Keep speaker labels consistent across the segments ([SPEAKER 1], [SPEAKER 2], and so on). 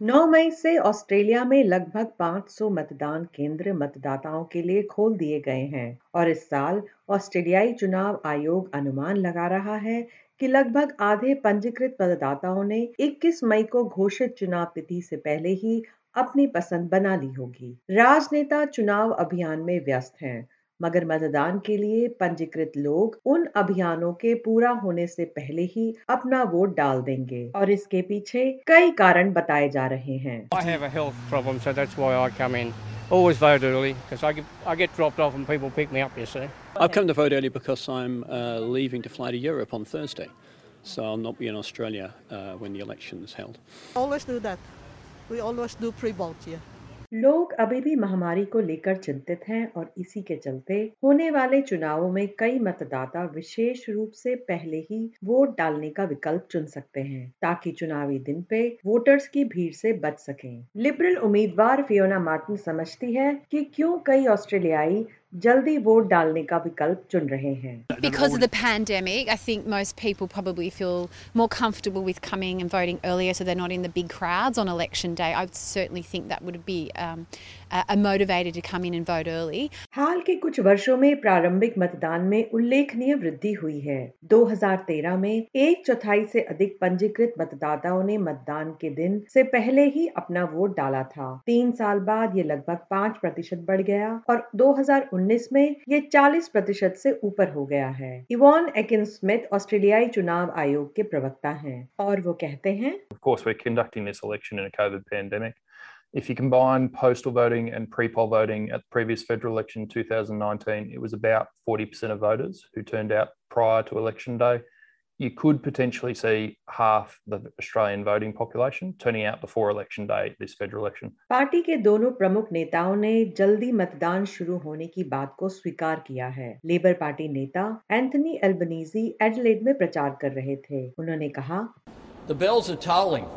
[SPEAKER 1] 9 मई से ऑस्ट्रेलिया में लगभग 500 मतदान केंद्र मतदाताओं के लिए खोल दिए गए हैं और इस साल ऑस्ट्रेलियाई चुनाव आयोग अनुमान लगा रहा है कि लगभग आधे पंजीकृत मतदाताओं ने 21 मई को घोषित चुनाव तिथि से पहले ही अपनी पसंद बना ली होगी। राजनेता चुनाव अभियान में व्यस्त हैं। मगर मतदान के लिए पंजीकृत लोग उन अभियानों के पूरा होने से पहले ही अपना वोट डाल देंगे और इसके पीछे कई कारण बताए जा रहे हैं
[SPEAKER 2] I have a health problem, so that's why I come in. Always vote early because I get, I get dropped off and people pick me up, you see.
[SPEAKER 3] I've come to vote early because I'm uh, leaving to fly to Europe on Thursday. So I'll not be in Australia uh, when the election is held.
[SPEAKER 4] Always do that. We always do pre-vote here.
[SPEAKER 1] लोग अभी भी महामारी को लेकर चिंतित हैं और इसी के चलते होने वाले चुनावों में कई मतदाता विशेष रूप से पहले ही वोट डालने का विकल्प चुन सकते हैं ताकि चुनावी दिन पे वोटर्स की भीड़ से बच सकें। लिबरल उम्मीदवार फियोना मार्टिन समझती है कि क्यों कई ऑस्ट्रेलियाई जल्दी वोट डालने का विकल्प चुन रहे हैं
[SPEAKER 5] Because of the pandemic, I think most people probably feel more comfortable with coming and voting earlier so they're not in the big crowds on election day. I certainly think that would be um, a a motivator to come in and vote early.
[SPEAKER 1] हाल के कुछ वर्षों में प्रारंभिक मतदान में उल्लेखनीय वृद्धि हुई है 2013 में एक चौथाई से अधिक पंजीकृत मतदाताओं ने मतदान के दिन से पहले ही अपना वोट डाला था तीन साल बाद ये लगभग पाँच प्रतिशत बढ़ गया और 2019 में ये 40 प्रतिशत से ऊपर हो गया है इवॉन एकिन स्मिथ ऑस्ट्रेलियाई चुनाव आयोग के प्रवक्ता हैं और वो कहते हैं
[SPEAKER 6] Of course, we're conducting this election in a COVID pandemic. If you combine postal voting and pre poll voting at the previous federal election in 2019, it was about 40% of voters who turned out prior to election day. You could potentially see half the Australian voting population turning out before election day this federal election.
[SPEAKER 1] Party के दोनों प्रमुख नेताओं ने जल्दी मतदान शुरू होने की बात को स्वीकार किया है लेबर पार्टी नेता एंथनी एल्बनीजी एडलेड में प्रचार कर रहे थे उन्होंने कहा
[SPEAKER 7] The bells are tolling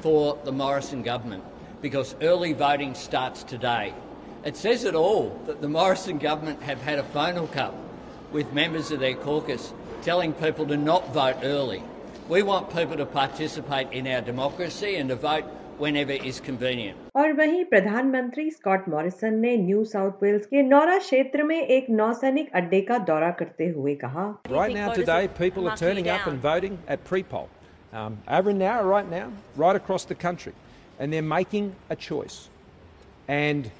[SPEAKER 7] for the Morrison government because early voting starts today. It says it all that the Morrison government have had a phone hookup with members of their caucus telling people to not vote early. We want people to participate in our democracy and to vote whenever is convenient.
[SPEAKER 1] और वहीं प्रधानमंत्री Scott Morrison ने New South Wales के Nowra क्षेत्र में एक नौसैनिक अड्डे का दौरा करते हुए कहा
[SPEAKER 8] Right now, today, people are turning up and voting at pre poll. Um, over an hour right now, right across the country. And they're making a choice. And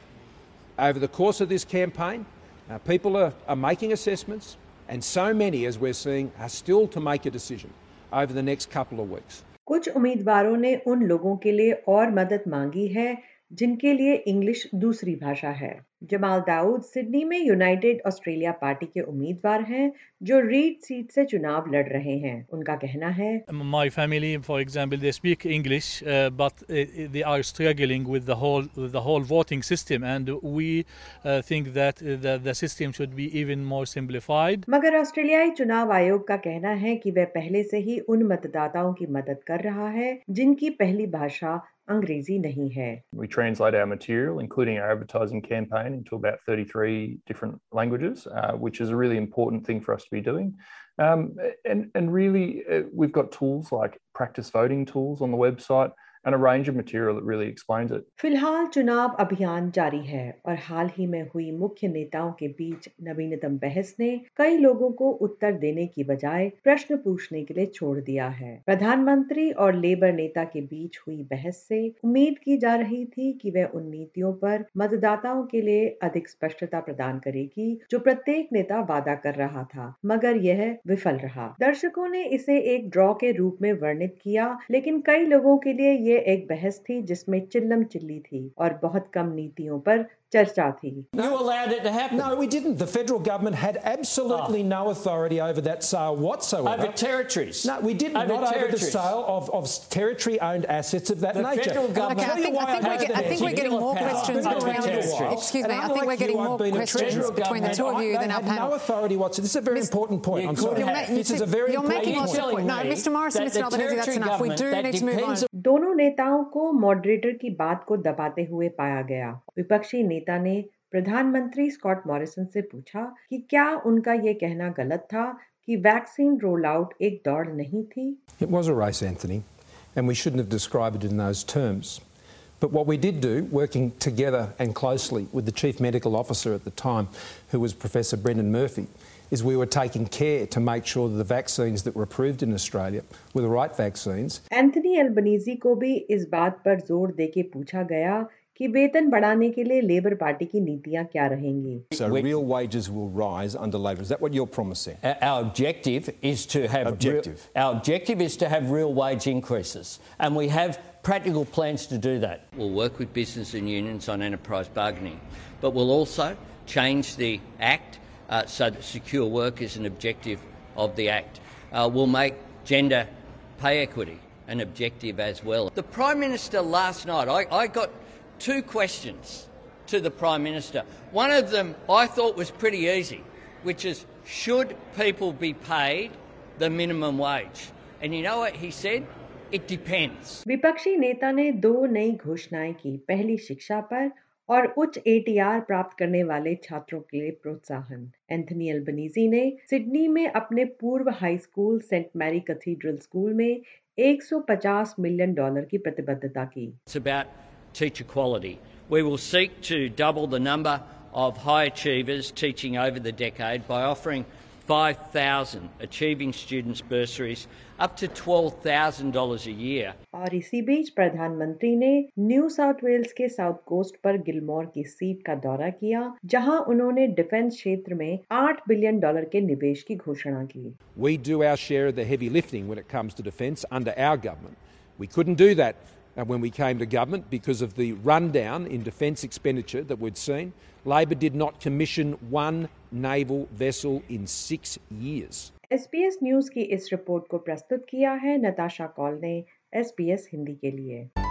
[SPEAKER 8] over the course of this campaign, uh, people are, are making assessments, and so many, as we're seeing, are still to make a decision over the next couple of weeks.
[SPEAKER 1] कुछ उम्मीदवारों ने उन लोगों के लिए और मदद मांगी है जिनके लिए इंग्लिश दूसरी भाषा है। जमाल दाऊद सिडनी में यूनाइटेड ऑस्ट्रेलिया पार्टी के उम्मीदवार हैं जो रीड सीट से चुनाव लड़ रहे हैं। उनका कहना है
[SPEAKER 9] my family for example they speak English but they are struggling with the whole the whole voting system and we think that the system should be even more simplified
[SPEAKER 1] मगर ऑस्ट्रेलियाई चुनाव आयोग का कहना है कि वह पहले से ही उन मतदाताओं की मदद कर रहा है जिनकी पहली भाषा अंग्रेजी नहीं है
[SPEAKER 6] We translate our material, including our advertising campaign, into about 33 different languages, uh, which is a really important thing for us to be doing. Um, and, and really, uh, we've got tools like practice voting tools on the website And a range of material that really explains it.
[SPEAKER 1] फ़िलहाल चुनाव अभियान जारी है और हाल ही में हुई मुख्य नेताओं के बीच नवीनतम बहस ने कई लोगों को उत्तर देने की बजाय प्रश्न पूछने के लिए छोड़ दिया है प्रधानमंत्री और लेबर नेता के बीच हुई बहस से उम्मीद की जा रही थी कि वह उन नीतियों पर मतदाताओं के लिए अधिक स्पष्टता प्रदान करेगी, जो प्रत्येक नेता वादा कर रहा था, मगर यह विफल रहा दर्शकों ने इसे एक ड्रॉ के रूप में वर्णित किया, लेकिन कई लोगों के लिए ये एक बहस थी जिसमें चिल्लम चिल्ली थी और बहुत कम नीतियों पर चर्चा थी
[SPEAKER 7] You allowed it to happen.
[SPEAKER 10] No, we didn't. The federal government had absolutely no authority over that sale whatsoever.
[SPEAKER 7] Over territories.
[SPEAKER 10] No, we didn't.
[SPEAKER 7] Over
[SPEAKER 10] not over the
[SPEAKER 7] territories.
[SPEAKER 10] sale of, of territory-owned assets of that
[SPEAKER 7] The
[SPEAKER 10] nature.
[SPEAKER 7] federal government-
[SPEAKER 10] I'll tell you
[SPEAKER 5] Okay, I
[SPEAKER 10] why
[SPEAKER 5] think- I think
[SPEAKER 10] know
[SPEAKER 5] we're get- I
[SPEAKER 10] that
[SPEAKER 5] think we're
[SPEAKER 10] answer.
[SPEAKER 5] getting more
[SPEAKER 10] I've been
[SPEAKER 5] questions
[SPEAKER 10] around
[SPEAKER 5] between
[SPEAKER 10] for a
[SPEAKER 5] you.
[SPEAKER 10] while.
[SPEAKER 5] Excuse
[SPEAKER 10] And
[SPEAKER 5] me, I think
[SPEAKER 10] unlike
[SPEAKER 5] we're getting
[SPEAKER 10] you, I've
[SPEAKER 5] more
[SPEAKER 10] been a
[SPEAKER 5] questions
[SPEAKER 10] federal
[SPEAKER 5] between the
[SPEAKER 10] government.
[SPEAKER 5] two of you
[SPEAKER 10] I-
[SPEAKER 5] than
[SPEAKER 10] they
[SPEAKER 5] our
[SPEAKER 10] had
[SPEAKER 5] panel.
[SPEAKER 10] no authority whatsoever. This is a very
[SPEAKER 5] Mis-
[SPEAKER 10] important point.
[SPEAKER 7] You
[SPEAKER 10] I'm
[SPEAKER 7] could
[SPEAKER 10] sorry.
[SPEAKER 7] have.
[SPEAKER 10] This is a very
[SPEAKER 5] You're
[SPEAKER 10] important
[SPEAKER 5] making
[SPEAKER 10] point.
[SPEAKER 5] your point. No, Mr. Morrison, Mr. Albanese, that's enough. We do need to move on.
[SPEAKER 1] दोनों नेताओं को moderator की बात को दबाते हुए पाया गया विपक्षी नेता ने प्रधानमंत्री स्कॉट मॉरिसन से पूछा कि क्या उनका ये कहना गलत था कि वैक्सीन रोल आउट एक दौड़ नहीं थी
[SPEAKER 10] It was a race, Anthony. and we shouldn't have described it in those terms. But what we did do, working together and closely with the Chief Medical Officer at the time, who was Professor Brendan Murphy, is we were taking care to make sure that the vaccines that were approved in Australia were the right vaccines.
[SPEAKER 1] Anthony Albanese को भी इस बात पर जोर देके पूछा गया कि वेतन बढ़ाने के लिए लेबर पार्टी की नीतियां क्या रहेंगी
[SPEAKER 11] So real wages will rise under Labor. Is that what you're promising?
[SPEAKER 7] Our objective is to have
[SPEAKER 11] Objective.
[SPEAKER 7] Real, our objective is to have real wage increases, and we have practical plans to do that. We'll work with business and unions on enterprise bargaining, but we'll also change the act uh, so that secure work is an objective of the act. Uh, we'll make gender pay equity an objective as well. The Prime Minister last night, I, I got two questions to the Prime Minister. One of them I thought was pretty easy, which is should people be paid the minimum wage? And you know what he said? It depends.
[SPEAKER 1] विपक्षी नेता ने दो नई घोषणाएँ की पहली शिक्षा पर और उच्च एटीआर प्राप्त करने वाले छात्रों के लिए प्रोत्साहन एंथनी अल्बनीजी ने सिडनी में अपने पूर्व high school Saint Mary Cathedral School में 150 मिलियन डॉलर की प्रतिबद्धता की
[SPEAKER 7] It's about teacher quality. We will seek to double the number of high achievers teaching over the decade by offering 5,000 achieving students bursaries up to $12,000 a year.
[SPEAKER 1] और इसी बीच प्रधानमंत्री ने New South Wales के south coast पर Gilmore की seat का दौरा किया जहां उन्होंने डिफेंस क्षेत्र में 8 बिलियन डॉलर के निवेश की घोषणा की
[SPEAKER 8] We do our share of the heavy lifting when it comes to defence under our government. We couldn't do that uh, when we came to government because of the rundown in defence expenditure that we'd seen. Labor did not commission one naval vessel in six years.
[SPEAKER 1] SPS news की इस report को प्रस्तुत किया है Natasha call ने SPS Hindi के लिए